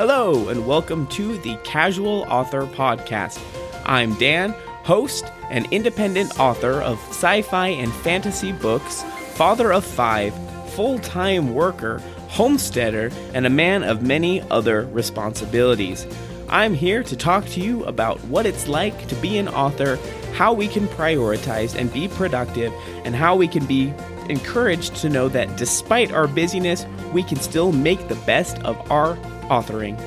Hello, and welcome to the Casual Author Podcast. I'm Dan, host and independent author of sci fi and fantasy books, father of five, full time worker, homesteader, and a man of many other responsibilities. I'm here to talk to you about what it's like to be an author, how we can prioritize and be productive, and how we can be encouraged to know that despite our busyness, we can still make the best of our authoring.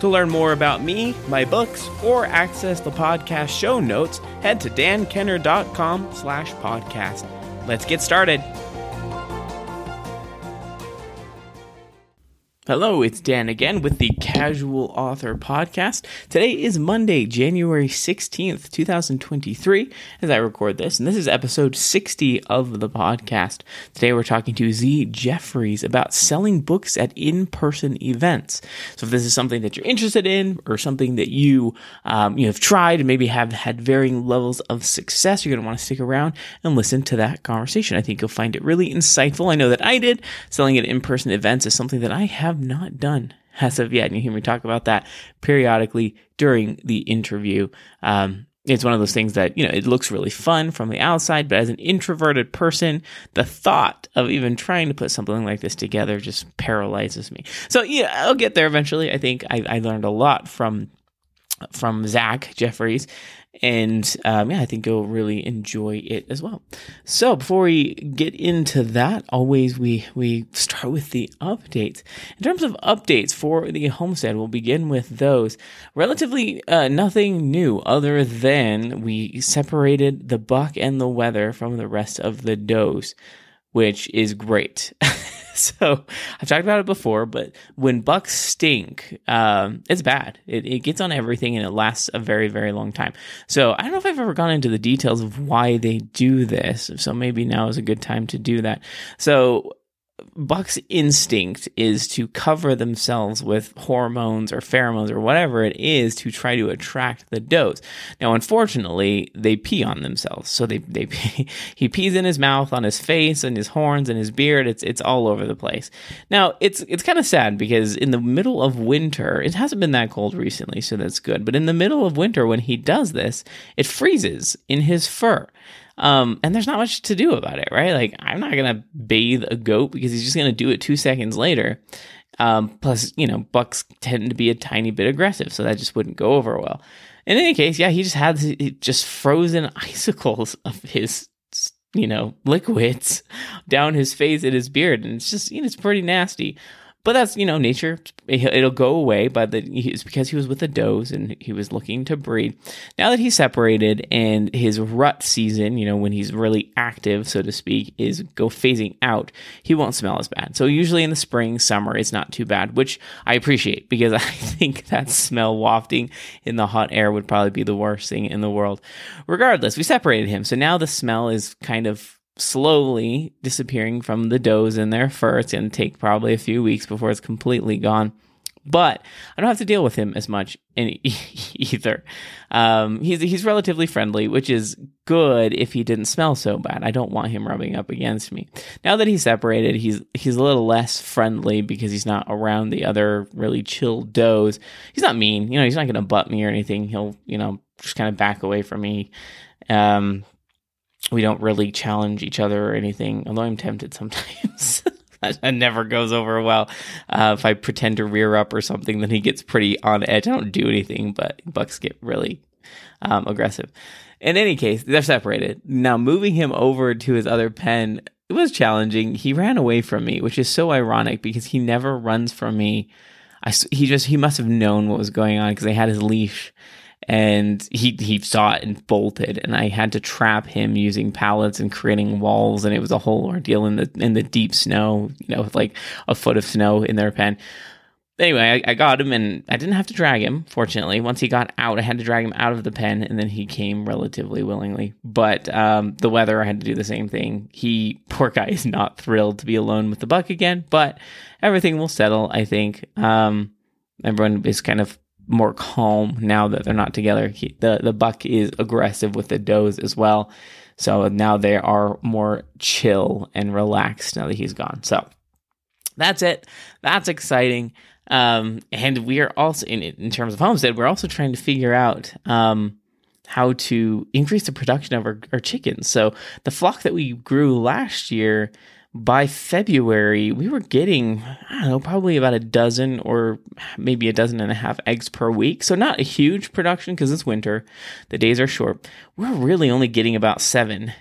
To learn more about me, my books, or access the podcast show notes, head to dankenner.com slash podcast. Let's get started. Hello, it's Dan again with the Casual Author Podcast. Today is Monday, January 16th, 2023, as I record this, and this is episode 60 of the podcast. Today we're talking to Z Jeffries about selling books at in person events. So if this is something that you're interested in or something that you, um, you have tried and maybe have had varying levels of success, you're going to want to stick around and listen to that conversation. I think you'll find it really insightful. I know that I did. Selling at in person events is something that I have have not done as of yet. And you hear me talk about that periodically during the interview. Um, it's one of those things that, you know, it looks really fun from the outside, but as an introverted person, the thought of even trying to put something like this together just paralyzes me. So, yeah, I'll get there eventually. I think I, I learned a lot from from Zach Jeffries and um, yeah, I think you'll really enjoy it as well. So before we get into that, always we we start with the updates. In terms of updates for the homestead, we'll begin with those. Relatively uh, nothing new other than we separated the buck and the wether from the rest of the does, which is great. so I've talked about it before, but when bucks stink, um, it's bad. It, it gets on everything and it lasts a very, very long time. So I don't know if I've ever gone into the details of why they do this. So maybe now is a good time to do that. So Buck's instinct is to cover themselves with hormones or pheromones or whatever it is to try to attract the does. Now, unfortunately, they pee on themselves. So they, they pee, he pees in his mouth, on his face, and his horns and his beard. It's it's all over the place. Now, it's it's kind of sad because in the middle of winter, it hasn't been that cold recently, so that's good. But in the middle of winter, when he does this, it freezes in his fur. Um, and there's not much to do about it, right? Like, I'm not going to bathe a goat because he's just going to do it two seconds later. Um, plus, you know, bucks tend to be a tiny bit aggressive, so that just wouldn't go over well. In any case, yeah, he just had just frozen icicles of his, you know, liquids down his face and his beard, and it's just, you know, it's pretty nasty. But that's you know nature. It'll go away. But the, it's because he was with the does and he was looking to breed. Now that he's separated and his rut season, you know when he's really active, so to speak, is go phasing out, he won't smell as bad. So usually in the spring, summer, it's not too bad, which I appreciate because I think that smell wafting in the hot air would probably be the worst thing in the world. Regardless, we separated him, so now the smell is kind of slowly disappearing from the does in their fur. It's going to take probably a few weeks before it's completely gone. But I don't have to deal with him as much either. Um, he's he's relatively friendly, which is good if he didn't smell so bad. I don't want him rubbing up against me. Now that he's separated, he's he's a little less friendly because he's not around the other really chill does. He's not mean, you know. He's not going to butt me or anything. He'll you know just kind of back away from me. Um, we don't really challenge each other or anything, although I'm tempted sometimes. that never goes over well. Uh, if I pretend to rear up or something, then he gets pretty on edge. I don't do anything, but Bucks get really um, aggressive. In any case, they're separated. Now, moving him over to his other pen, it was challenging. He ran away from me, which is so ironic because he never runs from me. I, he just, he must have known what was going on because they had his leash and he he saw it and bolted and i had to trap him using pallets and creating walls and it was a whole ordeal in the in the deep snow you know with like a foot of snow in their pen. Anyway I, I, got him and i didn't have to drag him fortunately. Once he got out i had to drag him out of the pen and then he came relatively willingly. But um, the wether i had to do the same thing. He poor guy is not thrilled to be alone with the buck again but everything will settle i think. Um, everyone is kind of more calm now that they're not together. He, the the buck is aggressive with the does as well, so now they are more chill and relaxed now that he's gone. So that's it. That's exciting. Um, and we are also in in terms of homestead, we're also trying to figure out um, how to increase the production of our, our chickens. So the flock that we grew last year, by February, we were getting, I don't know, probably about a dozen or maybe a dozen and a half eggs per week. So not a huge production because it's winter. The days are short. We're really only getting about seven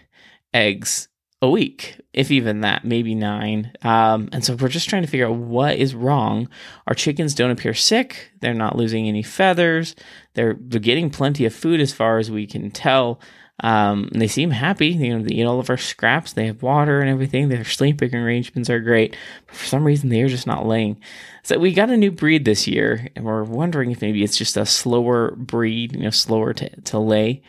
eggs a week, if even that, maybe nine. Um, and so we're just trying to figure out what is wrong. Our chickens don't appear sick. They're not losing any feathers. They're, they're getting plenty of food as far as we can tell. Um, they seem happy. You know, they eat all of our scraps. They have water and everything. Their sleeping arrangements are great. But for some reason, they are just not laying. So we got a new breed this year, and we're wondering if maybe it's just a slower breed, you know, slower to, to lay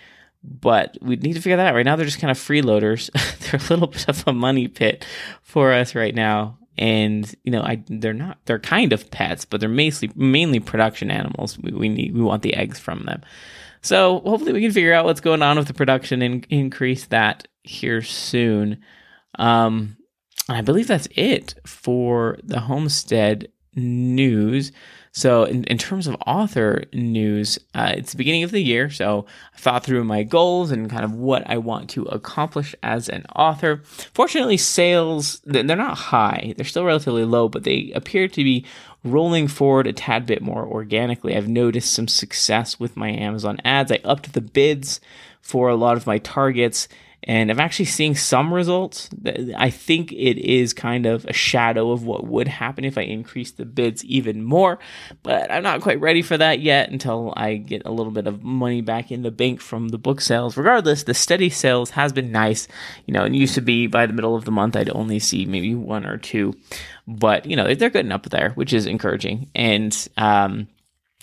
but we need to figure that out. Right now, they're just kind of freeloaders. they're a little bit of a money pit for us right now. And you know, I they're not they're kind of pets, but they're mainly mainly production animals. We, we need we want the eggs from them. So hopefully we can figure out what's going on with the production and increase that here soon. Um, I believe that's it for the homestead news. So, in, in terms of author news, uh, it's the beginning of the year. So, I thought through my goals and kind of what I want to accomplish as an author. Fortunately, sales, they're not high. They're still relatively low, but they appear to be rolling forward a tad bit more organically. I've noticed some success with my Amazon ads. I upped the bids for a lot of my targets and I'm actually seeing some results. I think it is kind of a shadow of what would happen if I increase the bids even more, but I'm not quite ready for that yet until I get a little bit of money back in the bank from the book sales. Regardless, the steady sales has been nice. You know, it used to be by the middle of the month I'd only see maybe one or two, but you know they're getting up there, which is encouraging. And um,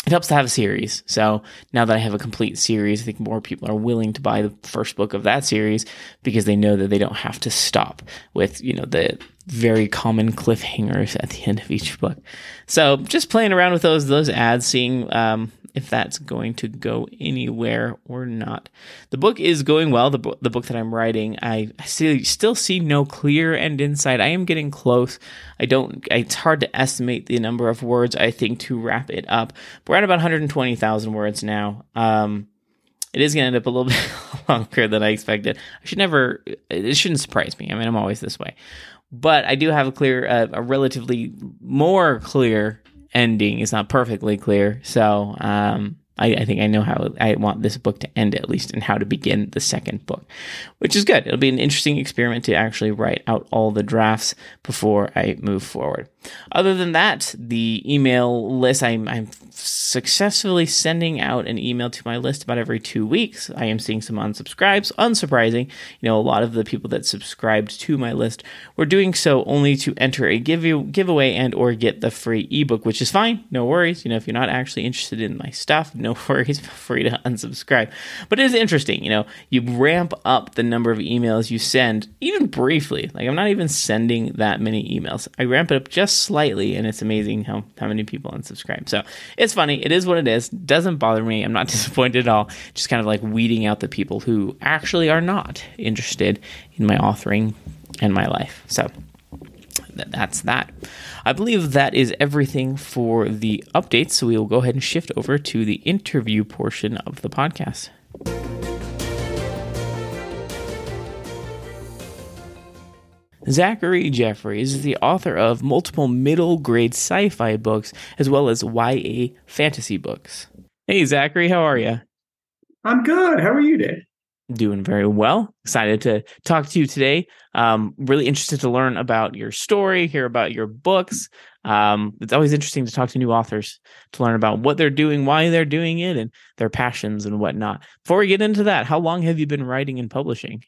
it helps to have a series. So now that I have a complete series, I think more people are willing to buy the first book of that series because they know that they don't have to stop with, you know, the very common cliffhangers at the end of each book. So just playing around with those those ads, seeing um, if that's going to go anywhere or not. The book is going well. The, bo- the book that I'm writing, I, see, still see no clear end in sight. I am getting close. I don't, it's hard to estimate the number of words I think to wrap it up. We're at about 120,000 words now. Um, it is going to end up a little bit longer than I expected. I should never, it shouldn't surprise me. I mean, I'm always this way. But I do have a clear, uh, a relatively more clear ending is not perfectly clear. So um, I, I, think I know how I want this book to end at least and how to begin the second book, which is good. It'll be an interesting experiment to actually write out all the drafts before I move forward. Other than that, the email list, I'm, I'm successfully sending out an email to my list about every two weeks. I am seeing some unsubscribes. Unsurprising, you know, a lot of the people that subscribed to my list were doing so only to enter a give giveaway and or get the free ebook, which is fine. No worries. You know, if you're not actually interested in my stuff, no worries. Feel free to unsubscribe. But it is interesting, you know, you ramp up the number of emails you send, even briefly. Like I'm not even sending that many emails. I ramp it up just slightly, and it's amazing how, how many people unsubscribe. So it's funny. It is what it is. Doesn't bother me. I'm not disappointed at all. Just kind of like weeding out the people who actually are not interested in my authoring and my life. So that's that. I believe that is everything for the updates. So we will go ahead and shift over to the interview portion of the podcast. Zachary Jeffries is the author of multiple middle grade sci fi books as well as YA fantasy books. Hey, Zachary, how are you? I'm good. How are you, Dave? Doing very well. Excited to talk to you today. Um, really interested to learn about your story, hear about your books. Um, it's always interesting to talk to new authors to learn about what they're doing, why they're doing it, and their passions and whatnot. Before we get into that, how long have you been writing and publishing?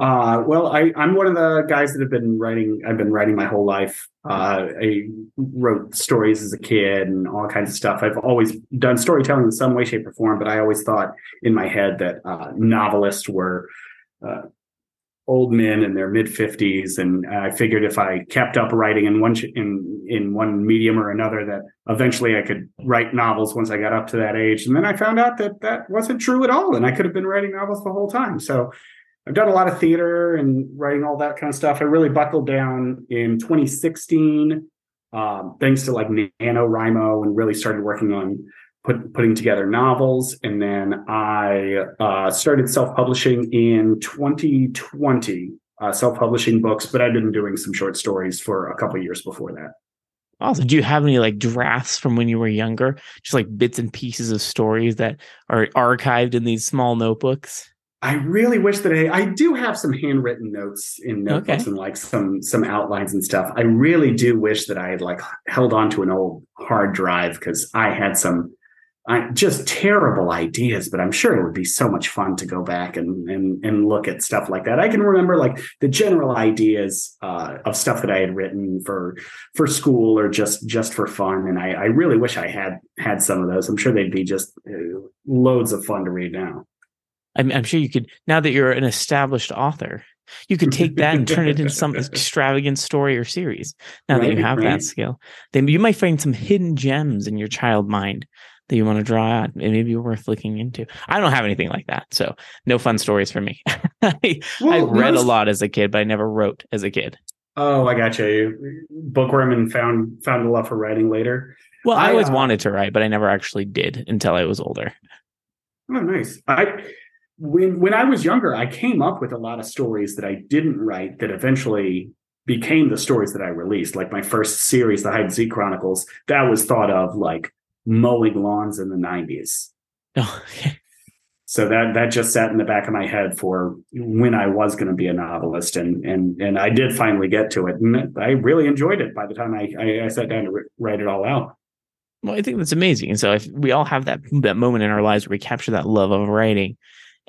Uh, well, I, I'm one of the guys that have been writing. I've been writing my whole life. Uh, I wrote stories as a kid and all kinds of stuff. I've always done storytelling in some way, shape, or form, but I always thought in my head that uh, novelists were uh, old men in their mid 50s, and I figured if I kept up writing in one in in one medium or another, that eventually I could write novels once I got up to that age. And then I found out that that wasn't true at all, and I could have been writing novels the whole time. So I've done a lot of theater and writing all that kind of stuff. I really buckled down in 2016, um, thanks to like NaNoWriMo and really started working on put, putting together novels. And then I uh, started self publishing in 2020, uh, self publishing books, but I've been doing some short stories for a couple years before that. Awesome. do you have any like drafts from when you were younger? Just like bits and pieces of stories that are archived in these small notebooks? I really wish that I, I do have some handwritten notes in notebooks okay. and like some some outlines and stuff. I really do wish that I had like held on to an old hard drive because I had some I, just terrible ideas, but I'm sure it would be so much fun to go back and and and look at stuff like that. I can remember like the general ideas uh, of stuff that I had written for for school or just just for fun, and I, I really wish I had had some of those. I'm sure they'd be just uh, loads of fun to read now. I'm, I'm sure you could now that you're an established author you could take that and turn it into some extravagant story or series now right, that you have right. that skill. Then you might find some hidden gems in your child mind that you want to draw out and maybe worth looking into. I don't have anything like that so no fun stories for me. I, well, I, read most... a lot as a kid but i never wrote as a kid. Oh i got you bookworm and found found a love for writing later. Well i, I always uh, wanted to write but i never actually did until i was older. Oh nice. I when when I was younger, I came up with a lot of stories that I didn't write that eventually became the stories that I released. Like my first series, the Hide and Seek Chronicles, that was thought of like mowing lawns in the 90s. Oh, okay. So that that just sat in the back of my head for when I was going to be a novelist, and and and I did finally get to it, and I really enjoyed it. By the time I I, I sat down to write it all out. Well, I think that's amazing, and so if we all have that that moment in our lives where we capture that love of writing,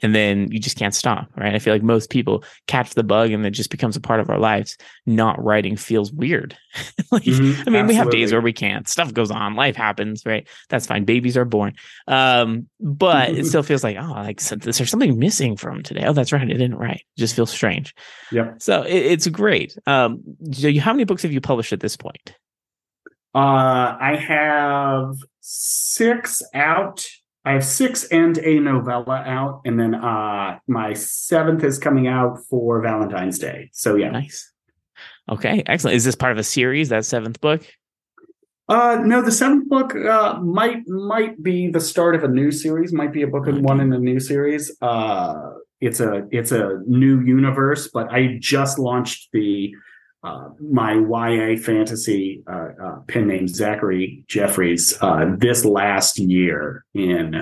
and then you just can't stop right? I feel like most people catch the bug and it just becomes a part of our lives. Not writing feels weird. Like mm-hmm, i mean absolutely. we have days where we can't. Stuff goes on. Life happens right? That's fine. Babies are born. Um, but it still feels like oh like so, is there something missing from today? Oh that's right. I didn't write. It just feels strange. Yeah so it, it's great. Um so you how many books have you published at this point? Uh i have six out I have six and a novella out, and then uh my seventh is coming out for Valentine's Day. So yeah, nice. Okay, excellent. Is this part of a series? That seventh book? Uh, no, the seventh book uh, might might be the start of a new series. Might be a book okay. one in a new series. Uh, it's a it's a new universe, but I just launched the uh, my YA fantasy uh, uh, pen name Zachary Jeffries uh, this last year in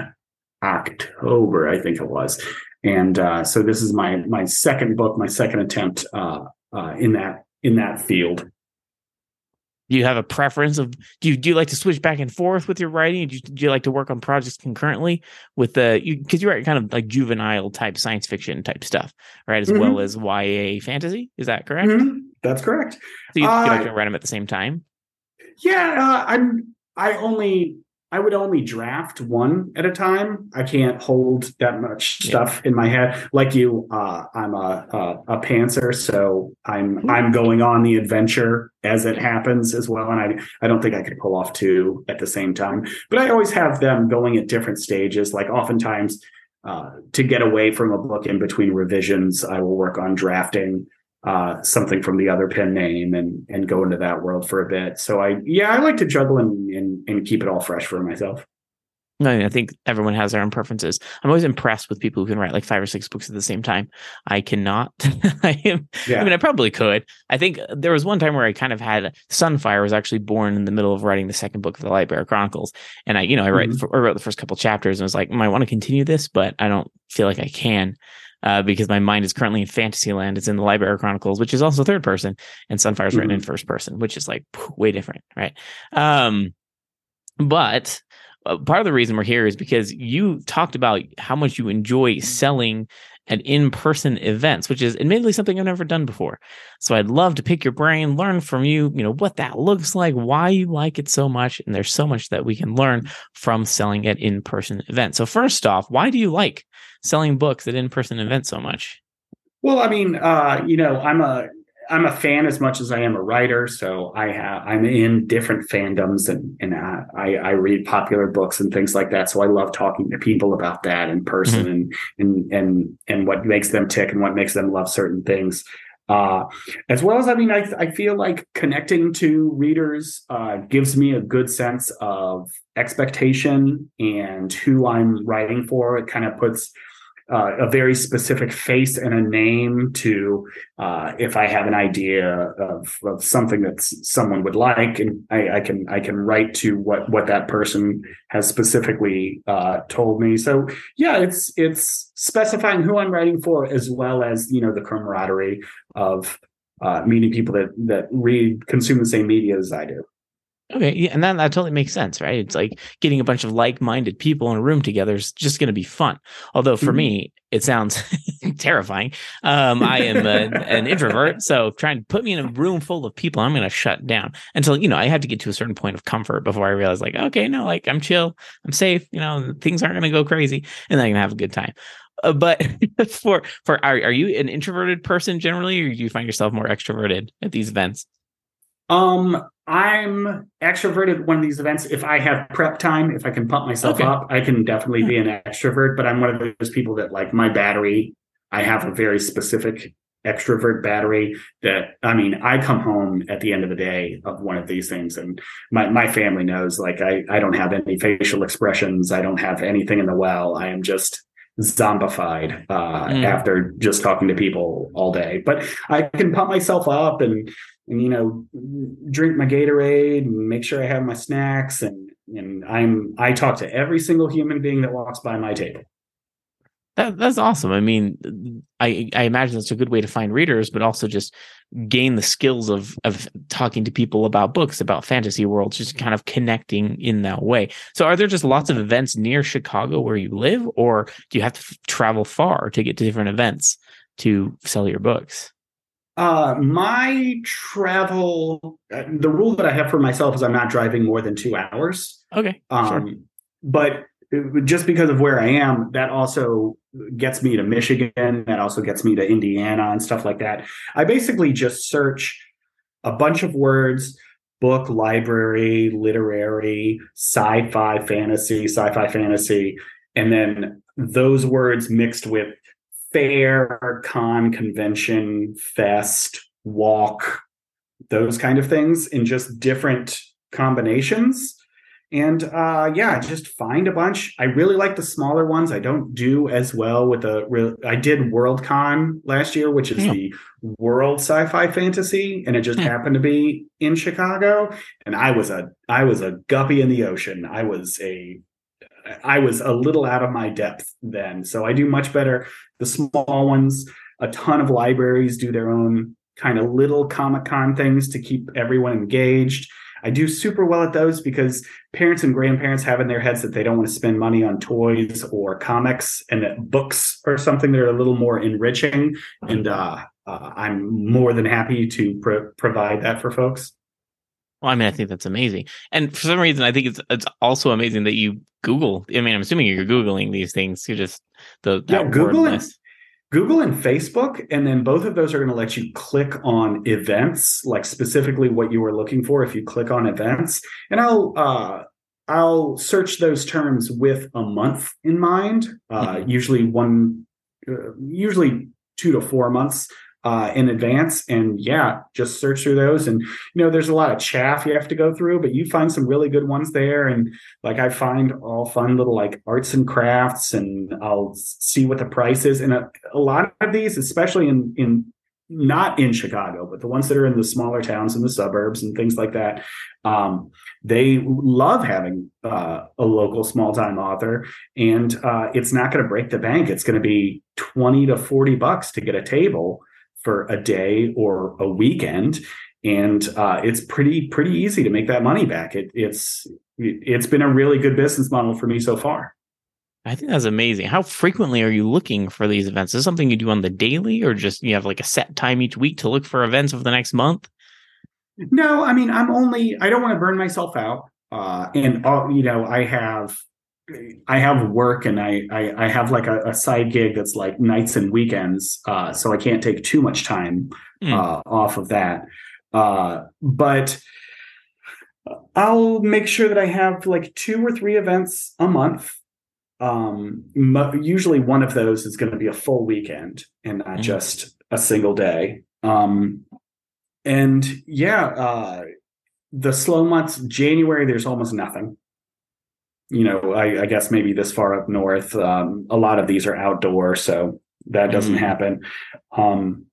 October, I think it was, and uh, so this is my my second book, my second attempt uh, in that in that field. Do you have a preference of do you do you like to switch back and forth with your writing? Do you, do you like to work on projects concurrently with the you because you write kind of like juvenile type science fiction type stuff, right? As mm-hmm. well as YA fantasy. Is that correct? Mm-hmm. That's correct. So you, uh, you like write them at the same time? Yeah, uh, I'm. I only I would only draft one at a time. I can't hold that much stuff yeah. in my head. Like you, uh, I'm a, a, a pantser, so I'm mm-hmm. I'm going on the adventure as it happens as well. And I I don't think I could pull off two at the same time. But I always have them going at different stages. Like oftentimes, uh, to get away from a book in between revisions, I will work on drafting uh, something from the other pen name and and go into that world for a bit. So I yeah, I like to juggle and and, and keep it all fresh for myself. I think everyone has their own preferences. I'm always impressed with people who can write like five or six books at the same time. I cannot. I am. Yeah. I mean, I probably could. I think there was one time where I kind of had Sunfire was actually born in the middle of writing the second book of the Lightbearer Chronicles, and I, you know, I write mm-hmm. I wrote the first couple chapters and was like, I want to continue this, but I don't feel like I can uh, because my mind is currently in Fantasyland. It's in the Lightbearer Chronicles, which is also third person, and Sunfire's mm-hmm. written in mm-hmm. first person, which is like way different, right? Um, but uh, part of the reason we're here is because you talked about how much you enjoy selling at in-person events, which is admittedly something I've never done before. So I'd love to pick your brain, learn from you, you know, what that looks like, why you like it so much, and there's so much that we can learn from selling at in-person events. So first off, why do you like selling books at in-person events so much? Well, I mean, uh, you know, I'm a I'm a fan as much as I am a writer, so I have I'm in different fandoms and and I I read popular books and things like that. So I love talking to people about that in person mm-hmm. and and and and what makes them tick and what makes them love certain things. Uh, as well as I mean, I I feel like connecting to readers uh, gives me a good sense of expectation and who I'm writing for. It kind of puts uh, a very specific face and a name to uh, if I have an idea of, of something that someone would like, and I, I, can I can write to what what that person has specifically uh, told me. So yeah, it's it's specifying who I'm writing for as well as you know the camaraderie of uh, meeting people that that read consume the same media as I do. Okay, yeah, and that, that totally makes sense, right? It's like getting a bunch of like-minded people in a room together is just going to be fun. Although for mm-hmm. me, it sounds terrifying. Um, I am a, an introvert, so trying to put me in a room full of people, I'm going to shut down until you know I have to get to a certain point of comfort before I realize, like, okay, no, like I'm chill, I'm safe. You know, things aren't going to go crazy, and then I can have a good time. Uh, but for for are, are you an introverted person generally, or do you find yourself more extroverted at these events? Um, I'm extroverted at one of these events. If I have prep time, if I can pump myself okay. up, I can definitely be an extrovert. But I'm one of those people that like my battery. I have a very specific extrovert battery that I mean, I come home at the end of the day of one of these things and my, my family knows like I, I don't have any facial expressions. I don't have anything in the well. I am just zombified uh, mm. after just talking to people all day. But I can pump myself up and and you know drink my Gatorade and make sure I have my snacks and and I'm I talk to every single human being that walks by my table. That, that's awesome. I mean, I I imagine that's a good way to find readers, but also just gain the skills of of talking to people about books, about fantasy worlds, just kind of connecting in that way. So, are there just lots of events near Chicago where you live, or do you have to travel far to get to different events to sell your books? Uh, my travel, uh, the rule that I have for myself is I'm not driving more than two hours. Okay. Um, sure. But just because of where I am, that also gets me to Michigan. That also gets me to Indiana and stuff like that. I basically just search a bunch of words book, library, literary, sci fi, fantasy, sci fi, fantasy, and then those words mixed with fair, con, convention, fest, walk, those kind of things in just different combinations. And uh, yeah, just find a bunch. I really like the smaller ones. I don't do as well with the real. I did Worldcon last year, which is yeah. the World Sci-Fi Fantasy, and it just yeah. happened to be in Chicago. And I was a I was a guppy in the ocean. I was a I was a little out of my depth then. So I do much better. The small ones, a ton of libraries do their own kind of little Comic Con things to keep everyone engaged. I do super well at those because parents and grandparents have in their heads that they don't want to spend money on toys or comics and that books are something that are a little more enriching. And uh, uh, I'm more than happy to pro- provide that for folks. Well, I mean, I think that's amazing. And for some reason, I think it's it's also amazing that you Google. I mean, I'm assuming you're Googling these things. You just the yeah, Google and, Google and Facebook, and then both of those are going to let you click on events, like specifically what you were looking for. If you click on events, and I'll uh, I'll search those terms with a month in mind. Uh, mm-hmm. Usually one, uh, usually two to four months uh, in advance. And yeah, just search through those. And, you know, there's a lot of chaff you have to go through, but you find some really good ones there. And like I find all fun little like arts and crafts and I'll see what the price is. And a, a lot of these, especially in, in, not in Chicago, but the ones that are in the smaller towns and the suburbs and things like that, um, they love having uh, a local small time author, and uh, it's not going to break the bank. It's going to be twenty to forty bucks to get a table, for a day or a weekend and uh, it's pretty pretty easy to make that money back. It, it's it's been a really good business model for me so far. I think that's amazing. How frequently are you looking for these events? Is this something you do on the daily or just you have like a set time each week to look for events over the next month? No i mean i'm only i don't want to burn myself out uh, and uh, you know i have I have work and I I, I have like a, a, side gig that's like nights and weekends, uh, so I can't take too much time mm. uh, off of that. Uh, but I'll make sure that I have like two or three events a month. Um, usually one of those is going to be a full weekend and not mm. just a single day. Um, and yeah, uh, the slow months, January, there's almost nothing. You know, I, I guess maybe this far up north, um, a lot of these are outdoor, so that doesn't mm. happen. Um,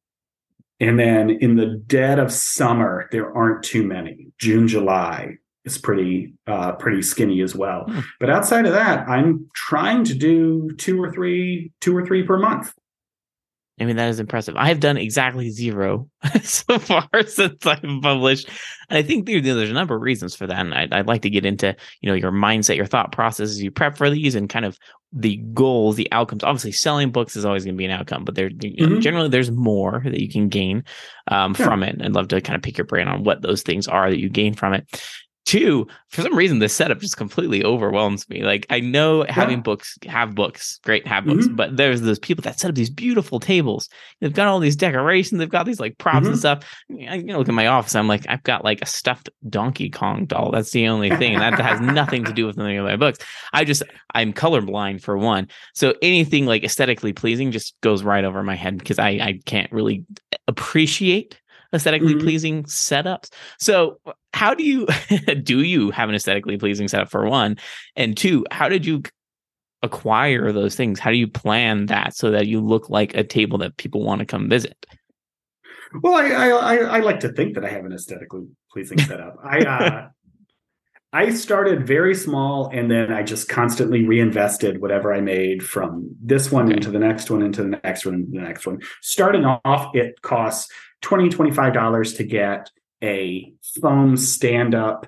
and then in the dead of summer, there aren't too many. June, July is pretty uh, pretty skinny as well. Mm. But outside of that, I'm trying to do two or three, two or three per month. I mean, that is impressive. I have done exactly zero so far since I've published. And I think there's a number of reasons for that. And I'd, I'd, like to get into, you know, your mindset, your thought processes, you prep for these and kind of the goals, the outcomes. Obviously, selling books is always going to be an outcome, but there, you know, mm-hmm. generally there's more that you can gain um, yeah. from it. I'd love to kind of pick your brain on what those things are that you gain from it. Two, for some reason, this setup just completely overwhelms me. Like I know having books, have books, great, have books, mm-hmm. but there's those people that set up these beautiful tables. They've got all these decorations, they've got these like props mm-hmm. and stuff. I, you know, look at my office. I'm like, I've got like a stuffed Donkey Kong doll. That's the only thing, and that has nothing to do with any of my books. I just I'm colorblind for one, so anything like aesthetically pleasing just goes right over my head because I I can't really appreciate aesthetically mm-hmm. pleasing setups. So how do you do you have an aesthetically pleasing setup for one? And two, how did you acquire those things? How do you plan that so that you look like a table that people want to come visit? Well, I I, I like to think that I have an aesthetically pleasing setup. I uh, I started very small and then I just constantly reinvested whatever I made from this one okay. into the next one, into the next one, into the next one. Starting off, it costs 20 $25 to get a foam stand up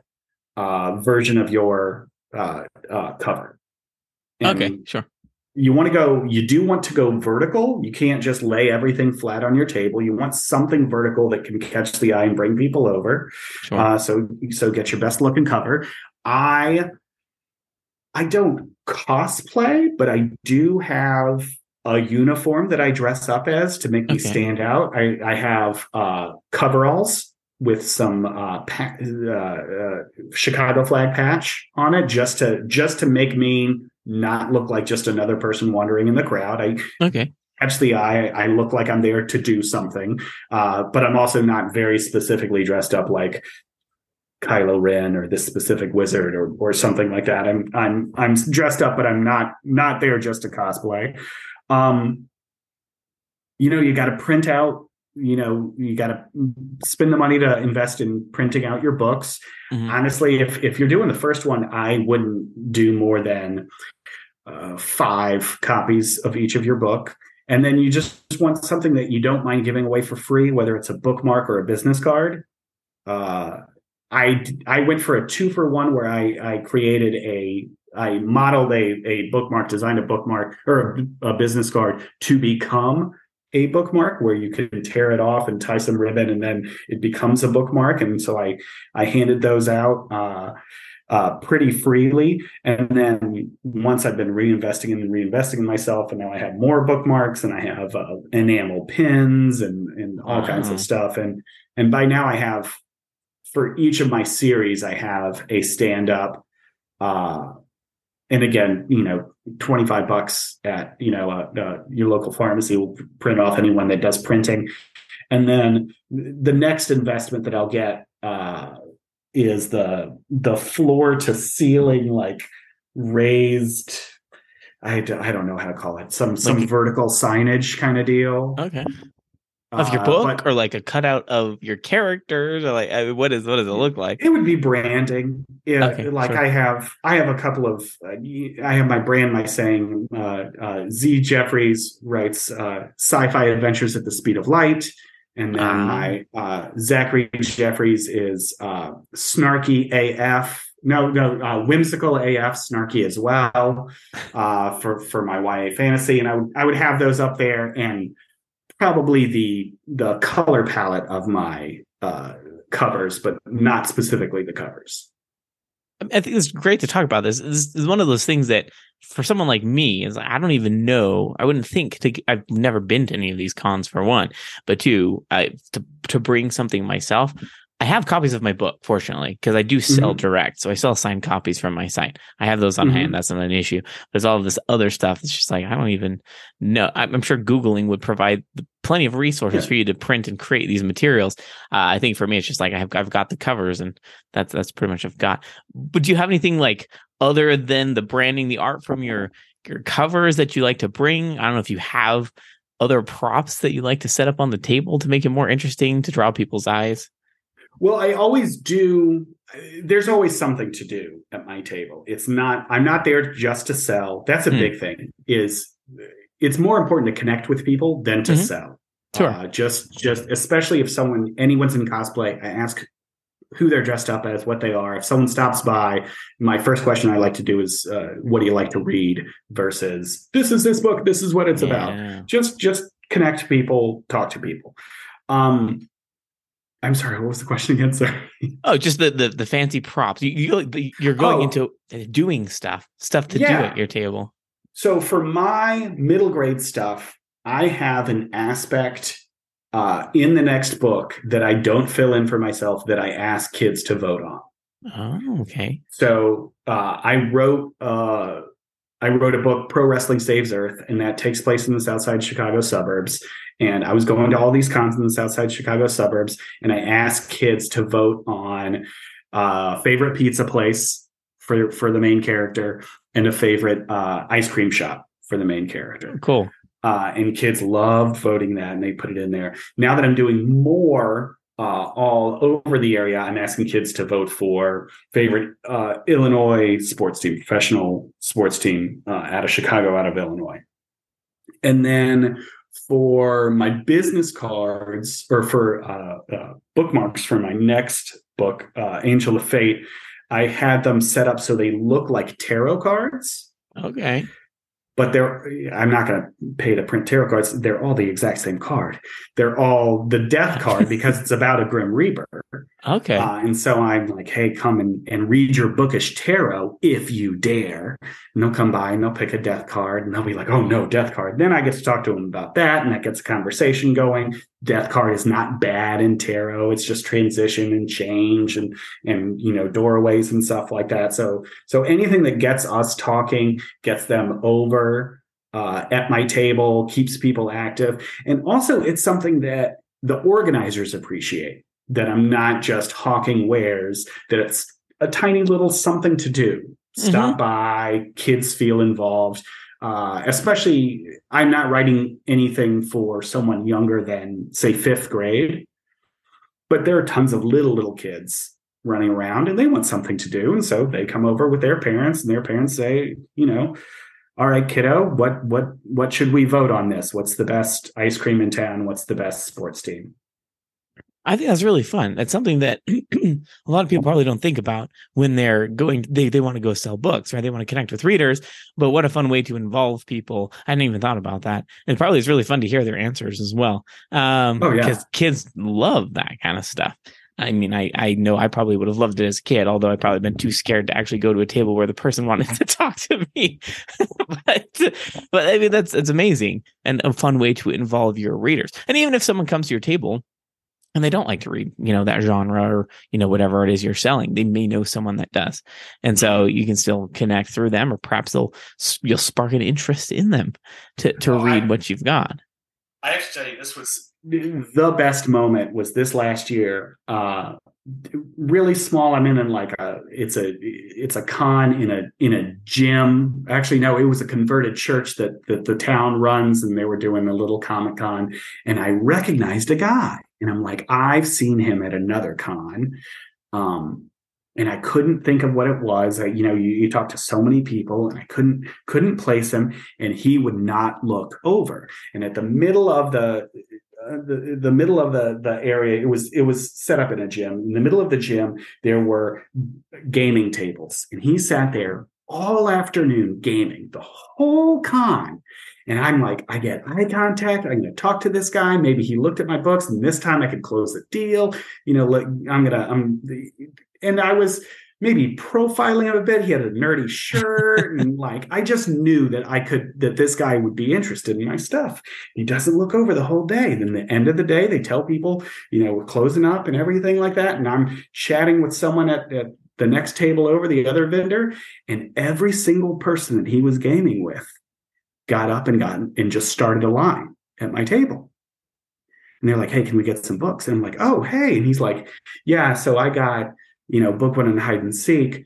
uh, version of your uh, uh, cover. And okay, sure. You want to go, you do want to go vertical. You can't just lay everything flat on your table. You want something vertical that can catch the eye and bring people over. Sure. Uh, so, so get your best looking cover. I, I don't cosplay, but I do have a uniform that I dress up as to make me okay. stand out. I, I have uh, coveralls with some uh, pa- uh, uh, Chicago flag patch on it, just to just to make me not look like just another person wandering in the crowd. I okay. Catch the eye. I look like I'm there to do something, uh, but I'm also not very specifically dressed up like Kylo Ren or this specific wizard or or something like that. I'm I'm I'm dressed up, but I'm not not there just to cosplay. Um, you know, you got to print out. You know, you got to spend the money to invest in printing out your books. Mm-hmm. Honestly, if if you're doing the first one, I wouldn't do more than uh, five copies of each of your book. And then you just want something that you don't mind giving away for free, whether it's a bookmark or a business card. Uh, I I went for a two for one where I I created a I modeled a, a bookmark, designed a bookmark or a, a, business card to become a bookmark where you can tear it off and tie some ribbon and then it becomes a bookmark. And so I, I handed those out, uh, uh, pretty freely. And then once I've been reinvesting and reinvesting in myself, and now I have more bookmarks and I have uh, enamel pins and, and all uh-huh. kinds of stuff. And, and by now I have, for each of my series, I have a stand up, uh, and again, you know, 25 bucks at, you know, uh, uh, your local pharmacy will print off anyone that does printing. And then the next investment that I'll get uh, is the the floor to ceiling like raised I, I don't know how to call it some some like, vertical signage kind of deal. Okay of your uh, book uh, or like a cutout of your characters or like I mean, what is what does it look like? It would be branding. Yeah okay, like sure. i have i have a couple of uh, i have my brand my saying uh, uh z jeffries writes uh, sci-fi adventures at the speed of light. And then my zachary jeffries is snarky af no no whimsical af snarky as well for for my ya fantasy. And i would i would have those up there and probably the the color palette of my uh, covers, but not specifically the covers. I think it's great to talk about this. This is one of those things that for someone like me is I don't even know. I wouldn't think to. I've never been to any of these cons for one, but two, I to to bring something myself. I have copies of my book, fortunately, because I do sell mm-hmm. direct. So I sell signed copies from my site. I have those on mm-hmm. hand. That's not an issue. There's all of this other stuff. It's just like, I don't even know. I'm sure Googling would provide plenty of resources yeah. for you to print and create these materials. Uh, I think for me, it's just like I've, I've got the covers and that's, that's pretty much I've got. But do you have anything like other than the branding, the art from your, your covers that you like to bring? I don't know if you have other props that you like to set up on the table to make it more interesting to draw people's eyes. Well, I always do. There's always something to do at my table. It's not, I'm not there just to sell. That's a mm. big thing is it's more important to connect with people than to mm-hmm. sell. Sure. Uh, just, just, especially if someone, anyone's in cosplay, I ask who they're dressed up as, what they are. If someone stops by, my first question I like to do is, uh, "What do you like to read?" Versus, "This is this book. This is what it's yeah. about." Just, just connect people, talk to people. Um, I'm sorry. What was the question again? Sorry. Oh, just the the, the fancy props. You, you are going oh. into doing stuff, stuff to yeah. do at your table. So for my middle grade stuff, I have an aspect uh, in the next book that I don't fill in for myself that I ask kids to vote on. Oh, okay. So uh, I wrote uh, I wrote a book, Pro Wrestling Saves Earth, and that takes place in the Southside Chicago suburbs. And I was going to all these cons in the Southside Chicago suburbs, and I asked kids to vote on uh, favorite pizza place for for the main character and a favorite uh, ice cream shop for the main character. Cool. Uh, and kids loved voting that, and they put it in there. Now that I'm doing more uh, all over the area. I'm asking kids to vote for favorite uh, Illinois sports team, professional sports team uh, out of Chicago, out of Illinois. And then for my business cards or for uh, uh, bookmarks for my next book, uh, Angel of Fate, I had them set up so they look like tarot cards. Okay. But they're I'm not going to pay to print tarot cards. They're all the exact same card. They're all the death card because it's about a Grim Reaper. Okay. Uh, and so I'm like, hey, come and, and read your bookish tarot if you dare. And they'll come by and they'll pick a death card and they'll be like, oh no, death card. Then I get to talk to them about that and that gets a conversation going. Death card is not bad in tarot. It's just transition and change and and you know doorways and stuff like that. So so anything that gets us talking, gets them over uh, at my table, keeps people active. And also it's something that the organizers appreciate that I'm not just hawking wares, that it's a tiny little something to do. Stop mm-hmm. by, kids feel involved. Uh, especially, I'm not writing anything for someone younger than, say, fifth grade, but there are tons of little, little kids running around and they want something to do. And so they come over with their parents, and their parents say, you know, all right, kiddo, what what what should we vote on this? What's the best ice cream in town? What's the best sports team? I think that's really fun. That's something that a lot of people probably don't think about when they're going, they, they want to go sell books, right? They want to connect with readers, but what a fun way to involve people. I hadn't even thought about that. And probably it's really fun to hear their answers as well. Um, oh, yeah. because kids love that kind of stuff. I mean, I, I know I probably would have loved it as a kid, although I'd probably been too scared to actually go to a table where the person wanted to talk to me. but, but I mean, that's, it's amazing and a fun way to involve your readers. And even if someone comes to your table and they don't like to read, you know, that genre or, you know, whatever it is you're selling. They may know someone that does. And so you can still connect through them or perhaps they'll, you'll spark an interest in them to, to oh, read I, what you've got. I have to tell you, this was the best moment was this last year. Uh, really small. I'm in, in like a, it's a, it's a con in a, in a gym. Actually, no, it was a converted church that, that the town runs and they were doing a little comic con and I recognized a guy and I'm like, I've seen him at another con. Um, and I couldn't think of what it was. I, you know, you, you talk to so many people, and I couldn't couldn't place him, and he would not look over. And at the middle of the uh, the the middle of the the area, it was it was set up in a gym. In the middle of the gym, there were gaming tables, and he sat there all afternoon gaming the whole con and I'm like, I get eye contact. I'm going to talk to this guy. Maybe he looked at my books, and this time I could close the deal. You know, like I'm gonna, I'm, and I was maybe profiling him a bit. He had a nerdy shirt, and like I just knew that I could that this guy would be interested in my stuff. He doesn't look over the whole day. Then the end of the day, they tell people, you know, we're closing up and everything like that. And I'm chatting with someone at, at the next table over, the other vendor, and every single person that he was gaming with got up and got and just started a line at my table. And they're like, hey, can we get some books? And I'm like, oh, hey. And he's like, yeah, so I got, you know, book one and hide and seek.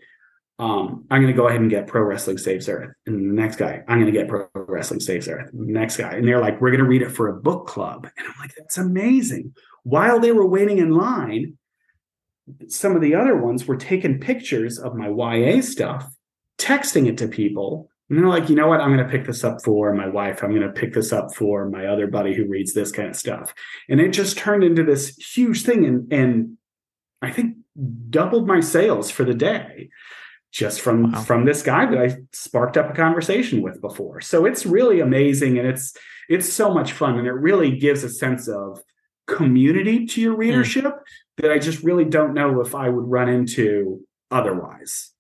Um, I'm going to go ahead and get Pro Wrestling Saves Earth. And the next guy, I'm going to get Pro Wrestling Saves Earth. next guy. And they're like, we're going to read it for a book club. And I'm like, that's amazing. While they were waiting in line, some of the other ones were taking pictures of my YA stuff, texting it to people, and they're like, you know what? I'm going to pick this up for my wife. I'm going to pick this up for my other buddy who reads this kind of stuff. And it just turned into this huge thing. And, and I think doubled my sales for the day just from wow. from this guy that I sparked up a conversation with before. So it's really amazing and it's it's so much fun and it really gives a sense of community to your hmm. readership mm. that I just really don't know if I would run into otherwise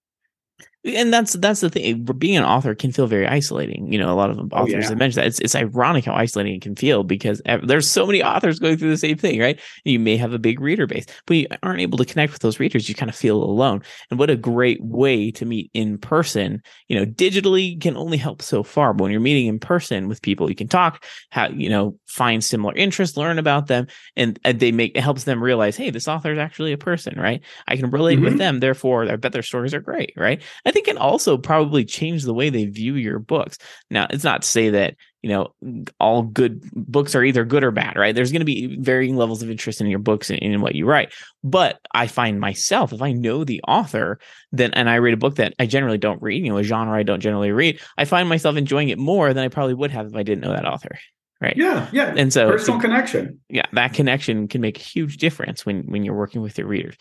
and that's that's the thing. Being an author can feel very isolating. You know, a lot of authors oh, yeah. have mentioned that. It's it's ironic how isolating it can feel because there's so many authors going through the same thing, right? You may have a big reader base, but you aren't able to connect with those readers. You kind of feel alone. And what a great way to meet in person. You know, digitally can only help so far, but when you're meeting in person with people, you can talk, how you know, find similar interests, learn about them, and, and they make it helps them realize, hey, this author is actually a person, right? I can relate mm-hmm. with them. Therefore, I bet their stories are great, right? I think can also probably change the way they view your books. Now, it's not to say that, you know, all good books are either good or bad, right? There's going to be varying levels of interest in your books and in what you write. But I find myself, if I know the author, then and I read a book that I generally don't read, you know, a genre I don't generally read, I find myself enjoying it more than I probably would have if I didn't know that author right yeah yeah and so personal connection yeah that connection can make a huge difference when when you're working with your readers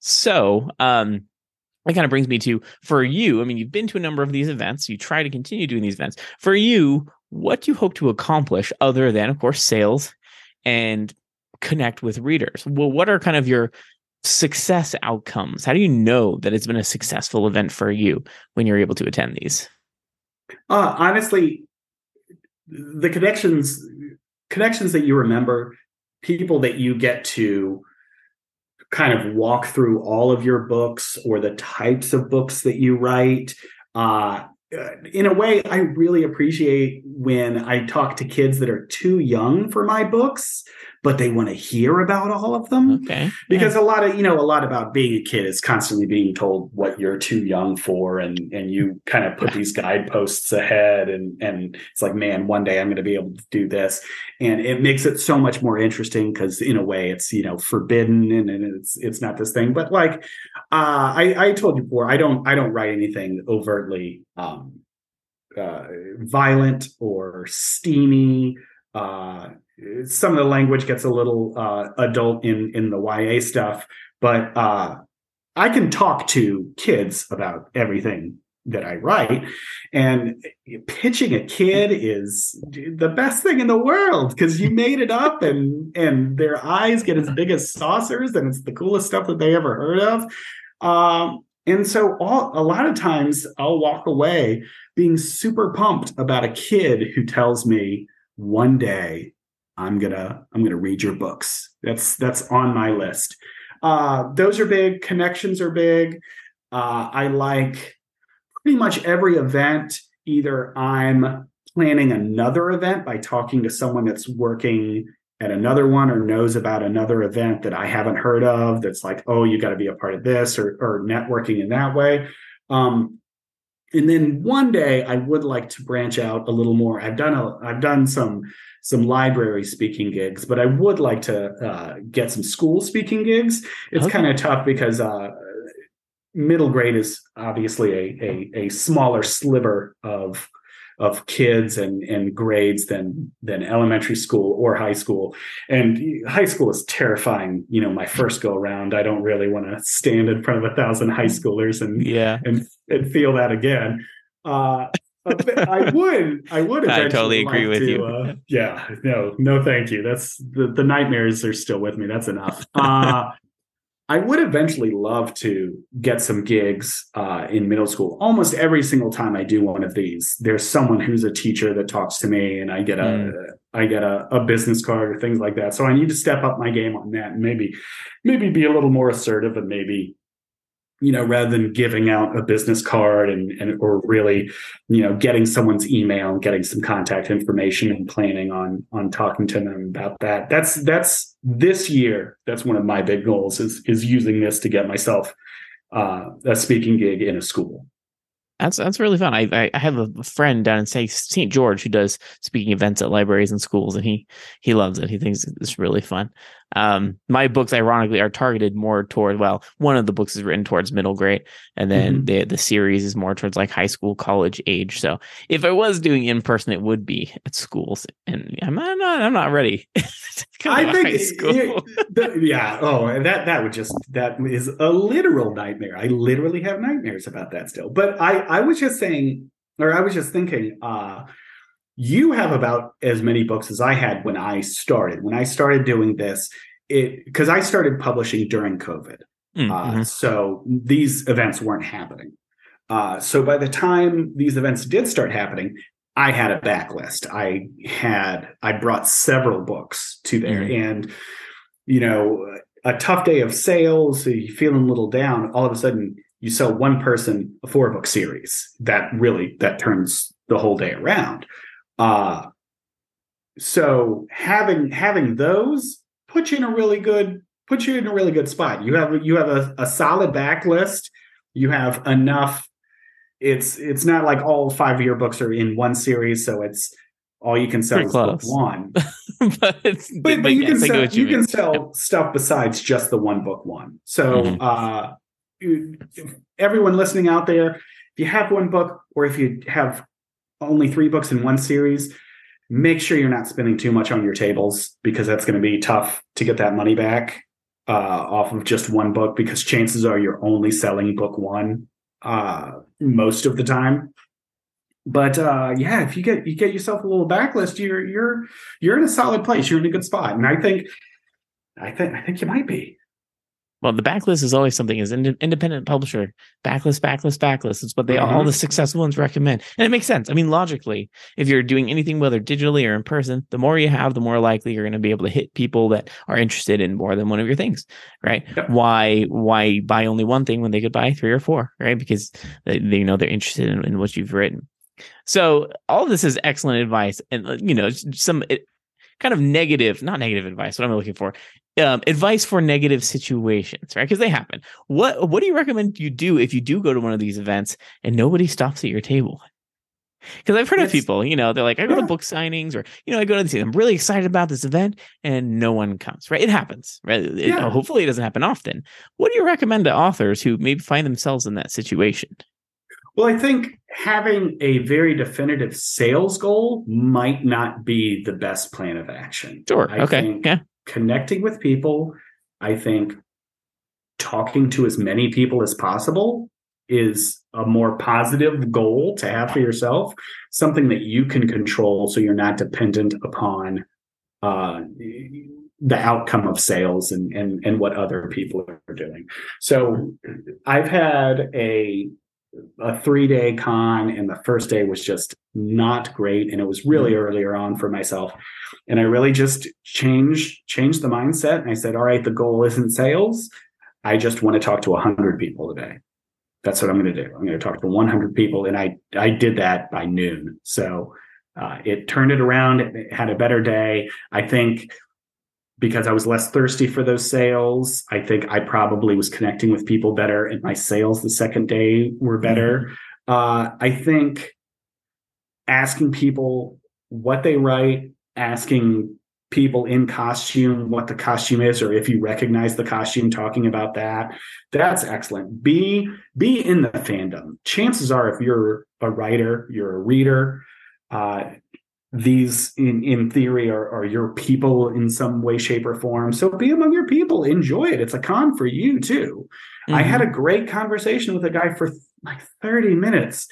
so um that kind of brings me to for you. I mean, you've been to a number of these events. You try to continue doing these events. For you, what do you hope to accomplish other than, of course, sales and connect with readers? Well, what are kind of your success outcomes? How do you know that it's been a successful event for you when you're able to attend these? Uh, honestly, the connections connections that you remember, people that you get to kind of walk through all of your books or the types of books that you write. Uh, in a way, I really appreciate when I talk to kids that are too young for my books but they want to hear about all of them. Okay. Because yeah. a lot of, you know, a lot about being a kid is constantly being told what you're too young for and and you kind of put these guideposts ahead and and it's like, man, one day I'm going to be able to do this. And it makes it so much more interesting because in a way it's, you know, forbidden and, and it's it's not this thing. But like uh I, I told you before, I don't I don't write anything overtly um uh, violent or steamy uh, some of the language gets a little uh, adult in in the YA stuff, but uh, I can talk to kids about everything that I write. And pitching a kid is the best thing in the world because you made it up and and their eyes get as big as saucers and it's the coolest stuff that they ever heard of. Um, and so all, a lot of times I'll walk away being super pumped about a kid who tells me one day I'm gonna I'm gonna read your books. That's that's on my list. Uh, those are big. Connections are big. Uh, I like pretty much every event. Either I'm planning another event by talking to someone that's working at another one or knows about another event that I haven't heard of. That's like, oh, you got to be a part of this, or or networking in that way. Um, and then one day I would like to branch out a little more. I've done a I've done some some library speaking gigs, but I would like to uh, get some school speaking gigs. It's okay. kind of tough because uh, middle grade is obviously a, a, a smaller sliver of of kids and and grades than than elementary school or high school and high school is terrifying you know my first go around i don't really want to stand in front of a thousand high schoolers and yeah and, and feel that again uh, I would, I would. I totally agree with to, you. Uh, yeah, no, no, thank you. That's the the nightmares are still with me. That's enough. Uh, I would eventually love to get some gigs uh, in middle school. Almost every single time I do one of these, there's someone who's a teacher that talks to me, and I get a mm. I get a, a, business card or things like that. So I need to step up my game on that, and maybe maybe be a little more assertive, and maybe you know, rather than giving out a business card and, and or really, you know, getting someone's email and getting some contact information and planning on on talking to them about that. That's that's this year. That's one of my big goals is is using this to get myself uh, a speaking gig in a school. That's that's really fun. I I have a friend down in St. George who does speaking events at libraries and schools, and he he loves it. He thinks it's really fun. Um, my books, ironically, are targeted more toward well, one of the books is written towards middle grade, and then mm-hmm. the the series is more towards like high school, college age. So if I was doing in person, it would be at schools, and I'm not I'm not ready. I think the, yeah. Oh, that that would just that is a literal nightmare. I literally have nightmares about that still. But I I was just saying, or I was just thinking. uh you have about as many books as I had when I started. When I started doing this, it because I started publishing during COVID. Mm, uh, mm-hmm. Uh, so these events weren't happening. Uh, so by the time these events did start happening, I had a backlist. I had I brought several books to there, mm-hmm. and you know, a tough day of sales, so you feeling a little down. All of a sudden, you sell one person a four book series. That really that turns the whole day around. Uh, so having having those puts you in a really good puts you in a really good spot. You have you have a, a solid backlist. You have enough. It's it's not like all five of your books are in one series, so it's all you can sell is book one. but, but, but, but, you yes, can sell, you, you can sell stuff besides just the one book one. So mm-hmm. uh, everyone listening out there, if you have one book or if you have only three books in one series, make sure you're not spending too much on your tables because that's going to be tough to get that money back uh, off of just one book because chances are you're only selling book one uh, most of the time. But uh, yeah, if you get you get yourself a little backlist, you're you're you're in a solid place. You're in a good spot, and I think I think I think you might be. Well, the backlist is always something as an independent publisher. Backlist, backlist, backlist. It's what they mm-hmm. all the successful ones recommend. And it makes sense. I mean, logically, if you're doing anything, whether digitally or in person, the more you have, the more likely you're going to be able to hit people that are interested in more than one of your things, right? Yep. Why, why buy only one thing when they could buy three or four, right? Because they, they know they're interested in, in what you've written. So all of this is excellent advice and, uh, you know, some it, kind of negative, not negative advice, what I'm looking for um, advice for negative situations, right? Because they happen. What What do you recommend you do if you do go to one of these events and nobody stops at your table? Because I've heard yes. of people, you know, they're like, I go yeah. to book signings or, you know, I go to this, I'm really excited about this event and no one comes, right? It happens, right? It, yeah. hopefully it doesn't happen often. What do you recommend to authors who maybe find themselves in that situation? Well, I think having a very definitive sales goal might not be the best plan of action. Sure. I okay. yeah connecting with people. I think talking to as many people as possible is a more positive goal to have for yourself, something that you can control so you're not dependent upon uh, the outcome of sales and, and and what other people are doing. So I've had a a three day con and the first day was just not great and it was really mm-hmm. earlier on for myself. And i really just changed changed the mindset and i said all right the goal isn't sales. I just want to talk to 100 people today. That's what i'm going to do. I'm going to talk to 100 people and i i did that by noon. So uh, it turned it around it had a better day. I think because I was less thirsty for those sales. I think I probably was connecting with people better, and my sales the second day were better. Mm-hmm. Uh, I think asking people what they write, asking people in costume what the costume is or if you recognize the costume talking about that that's excellent be be in the fandom chances are if you're a writer you're a reader uh, these in in theory are, are your people in some way shape or form. So be among your people. Enjoy it. It's a con for you too. Mm-hmm. i had a great conversation with a guy for like 30 minutes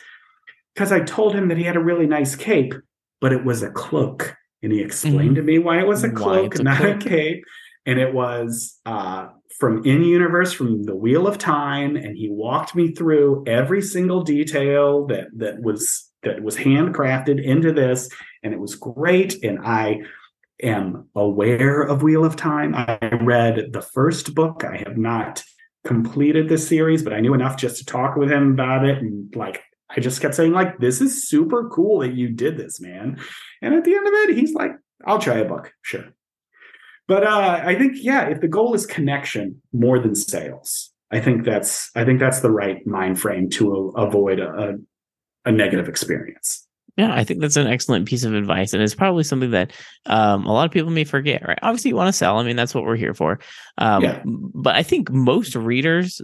because i told him that he had a really nice cape but it was a cloak. And he explained mm-hmm. to me why it was a cloak not a cape. And it was uh, from in universe from the Wheel of Time, and he walked me through every single detail that that was that was handcrafted into this, and it was great. And I am aware of Wheel of Time. I read the first book. I have not completed this series, but I knew enough just to talk with him about it. And like, I just kept saying, like, this is super cool that you did this, man. And at the end of it, he's like, I'll try a book. Sure. But uh, I think, yeah, if the goal is connection more than sales, I think that's I think that's the right mind frame to a, avoid a, a negative experience. Yeah, I think that's an excellent piece of advice, and it's probably something that um, a lot of people may forget. Right? Obviously, you want to sell. I mean, that's what we're here for. Um, yeah. But I think most readers,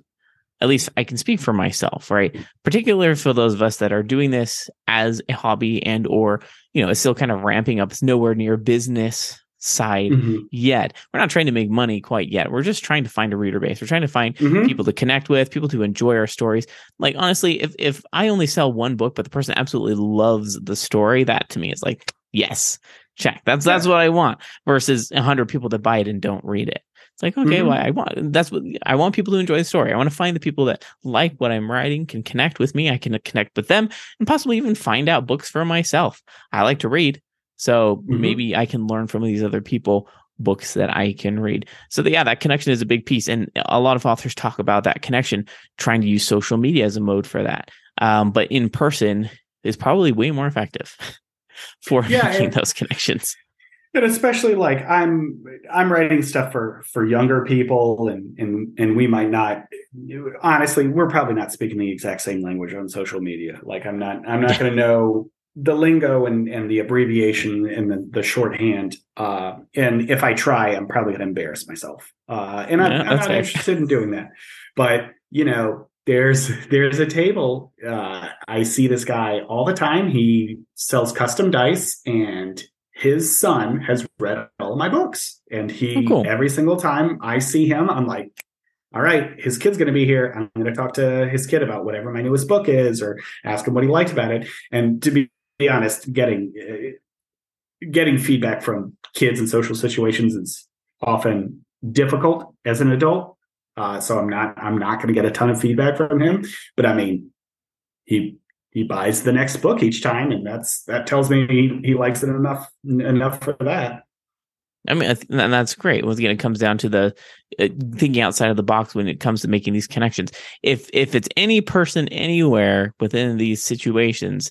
at least I can speak for myself, right? Particularly for those of us that are doing this as a hobby and or you know, it's still kind of ramping up. It's nowhere near business side mm-hmm. yet. We're not trying to make money quite yet. We're just trying to find a reader base. We're trying to find mm-hmm. people to connect with, people to enjoy our stories. Like honestly, if if I only sell one book, but the person absolutely loves the story, that to me is like, yes, check. That's that's what I want. Versus a hundred people that buy it and don't read it. It's like, okay, mm-hmm. well, I want that's what I want people to enjoy the story. I want to find the people that like what I'm writing, can connect with me. I can connect with them and possibly even find out books for myself. I like to read. So mm-hmm. maybe I can learn from these other people books that I can read. So the, yeah, that connection is a big piece, and a lot of authors talk about that connection, trying to use social media as a mode for that. Um, but in person is probably way more effective for yeah, making and, those connections. And especially like I'm I'm writing stuff for for younger people, and and and we might not. Honestly, we're probably not speaking the exact same language on social media. Like I'm not I'm not going to know the lingo and, and the abbreviation and the, the shorthand. Uh, and if I try, I'm probably going to embarrass myself. Uh, and I'm, I'm, not fair. interested in doing that. But you know, there's there's a table. Uh, I see this guy all the time. He sells custom dice, and his son has read all of my books. And he oh, cool. every single time I see him, I'm like, all right, his kid's going to be here. I'm going to talk to his kid about whatever my newest book is, or ask him what he liked about it. And to be be honest, getting uh, getting feedback from kids in social situations is often difficult as an adult. Uh, so I'm not I'm not going to get a ton of feedback from him. But I mean, he he buys the next book each time, and that's that tells me he, he likes it enough enough for that. I mean, and that's great. Once again, it comes down to the uh, thinking outside of the box when it comes to making these connections. If if it's any person anywhere within these situations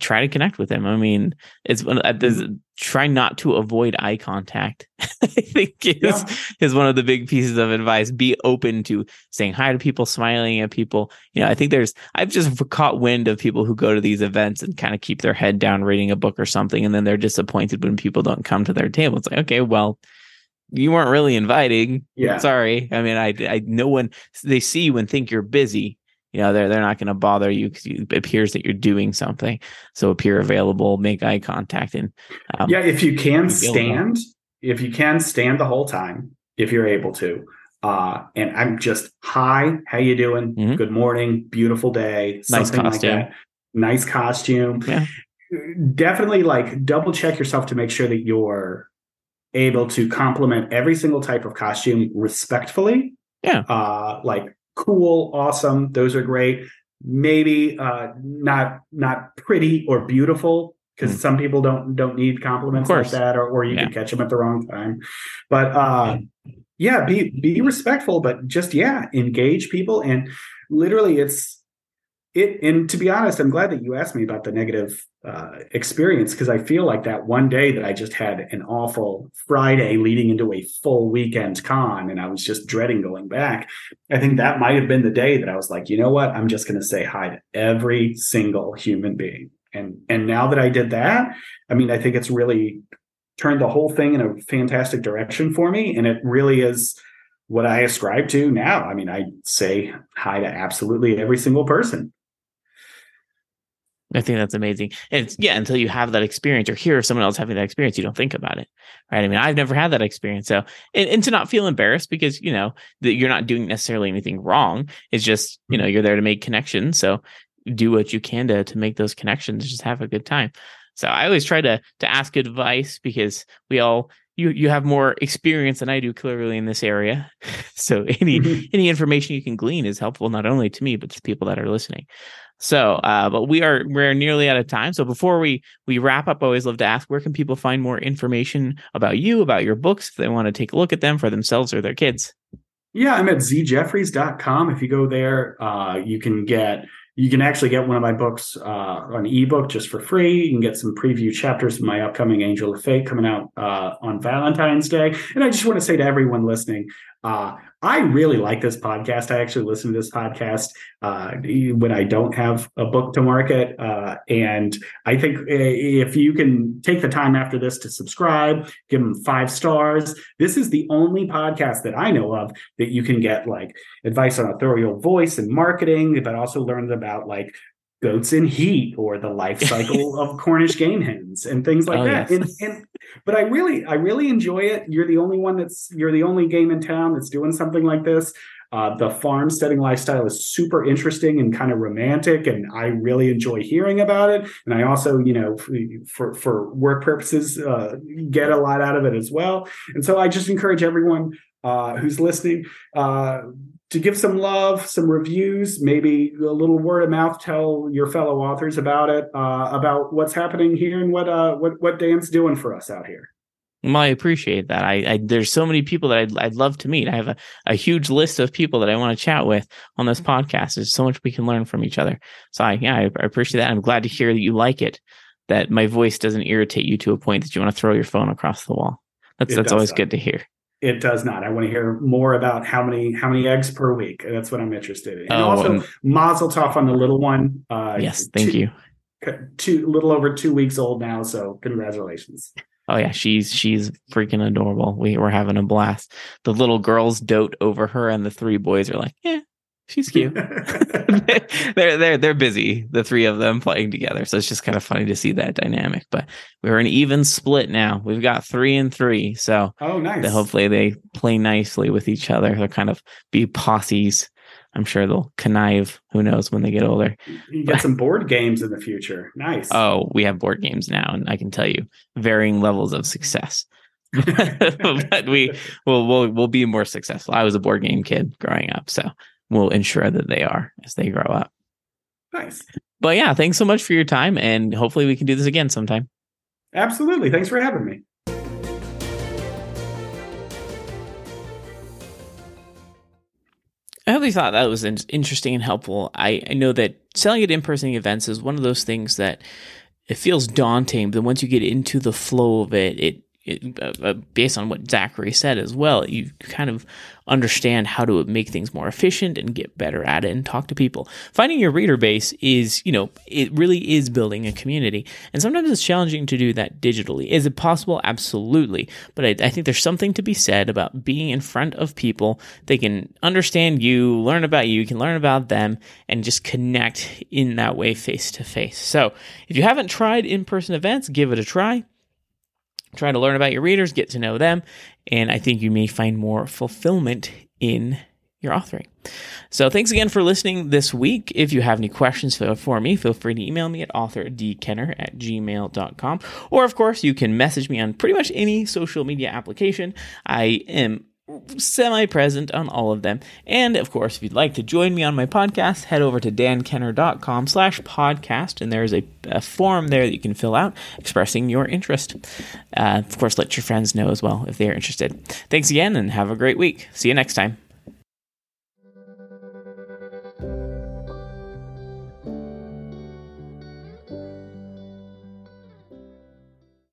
try to connect with him. I mean, it's one uh, mm-hmm. try not to avoid eye contact. I think is yeah. is one of the big pieces of advice. Be open to saying hi to people, smiling at people. You know, I think there's I've just caught wind of people who go to these events and kind of keep their head down reading a book or something, and then they're disappointed when people don't come to their table. It's like, okay, well, you weren't really inviting. Yeah. Sorry. I mean, I, I, no one, they see you and think you're busy you know they're they're not going to bother you because it appears that you're doing something. So appear available make eye contact and um, yeah if you can stand if you can stand the whole time if you're able to. Uh and i'm just hi how you doing? Mm-hmm. good morning beautiful day nice costume like nice costume. Yeah. Definitely like double check yourself to make sure that you're able to compliment every single type of costume respectfully. Yeah. Uh like cool, awesome. Those are great. Maybe uh, not not pretty or beautiful because mm. some people don't don't need compliments like that, or, or you yeah. can catch them at the wrong time. But uh, yeah, be be respectful, but just yeah, engage people and literally, it's it. And to be honest, I'm glad that you asked me about the negative uh, experience because I feel like that one day that I just had an awful Friday leading into a full weekend con and I was just dreading going back. I think that might have been the day that I was like, you know what? I'm just going to say hi to every single human being. And and now that I did that, I mean, I think it's really turned the whole thing in a fantastic direction for me. And it really is what I ascribe to now. I mean, I say hi to absolutely every single person. I think that's amazing. And it's, yeah, until you have that experience or hear someone else having that experience, you don't think about it. Right. I mean, I've never had that experience. So, and, and to not feel embarrassed because, you know, that you're not doing necessarily anything wrong. It's just, you know, you're there to make connections. So do what you can to, to make those connections, just have a good time. So I always try to, to ask advice because we all, you you have more experience than I do clearly in this area. So any mm-hmm. any information you can glean is helpful not only to me but to people that are listening. So, uh, but we are we're nearly out of time. So before we we wrap up, I always love to ask where can people find more information about you, about your books, if they want to take a look at them for themselves or their kids. Yeah, I'm at zjeffries.com. If you go there, uh, you can get you can actually get one of my books uh, on ebook just for free. You can get some preview chapters of my upcoming Angel of Fate coming out uh, on Valentine's Day. And I just want to say to everyone listening, uh, I really like this podcast. I actually listen to this podcast uh, when I don't have a book to market. Uh, and I think uh, if you can take the time after this to subscribe, give them five stars. This is the only podcast that I know of that you can get like advice on authorial voice and marketing, but also learn about like goats in heat or the life cycle of Cornish game hens and things like oh, that. Yes. And, and, but I really, I really enjoy it. You're the only one that's you're the only game in town that's doing something like this. Uh, the farmsteading lifestyle is super interesting and kind of romantic, and I really enjoy hearing about it. And I also, you know, for for work purposes, uh, get a lot out of it as well. And so I just encourage everyone uh, who's listening uh, to give some love, some reviews, maybe a little word of mouth. Tell your fellow authors about it, uh, about what's happening here and what uh, what what Dan's doing for us out here. Well, I appreciate that. I, I, there's so many people that I'd, I'd love to meet. I have a, a huge list of people that I want to chat with on this podcast. There's so much we can learn from each other. So I yeah, I, I appreciate that. I'm glad to hear that you like it. That my voice doesn't irritate you to a point that you want to throw your phone across the wall. That's it that's always good to hear. It does not. I want to hear more about how many how many eggs per week. That's what I'm interested in. And oh, also, and Mazel Tov on the little one. Uh, yes, thank two, you. Two little over two weeks old now, so congratulations. Oh yeah, she's she's freaking adorable. We were having a blast. The little girls dote over her, and the three boys are like, "Yeah, she's cute." they're they're they're busy, the three of them playing together. So it's just kind of funny to see that dynamic. But we're an even split now. We've got three and three. So oh nice. Hopefully they play nicely with each other. They'll kind of be posses. I'm sure they'll connive. Who knows when they get older? You get but, some board games in the future. Nice. Oh, we have board games now, and I can tell you varying levels of success. but we will we'll, we'll be more successful. I was a board game kid growing up, so we'll ensure that they are as they grow up. Nice. But yeah, thanks so much for your time, and hopefully we can do this again sometime. Absolutely. Thanks for having me. I hope you thought that was interesting and helpful. I, I know that selling at in person events is one of those things that it feels daunting, but once you get into the flow of it, it it, uh, uh, based on what Zachary said as well, you kind of understand how to make things more efficient and get better at it and talk to people. Finding your reader base is, you know, it really is building a community. And sometimes it's challenging to do that digitally. Is it possible? Absolutely. But I, I think there's something to be said about being in front of people. They can understand you, learn about you, you can learn about them, and just connect in that way face to face. So if you haven't tried in person events, give it a try try to learn about your readers, get to know them, and I think you may find more fulfillment in your authoring. So thanks again for listening this week. If you have any questions for me, feel free to email me at authordkenner at gmail.com. Or, of course, you can message me on pretty much any social media application. I am semi present on all of them. And of course, if you'd like to join me on my podcast, head over to dankenner.com slash podcast, and there's a, a, form there that you can fill out expressing your interest. Uh, of course, let your friends know as well if they are interested. Thanks again, and have a great week. See you next time.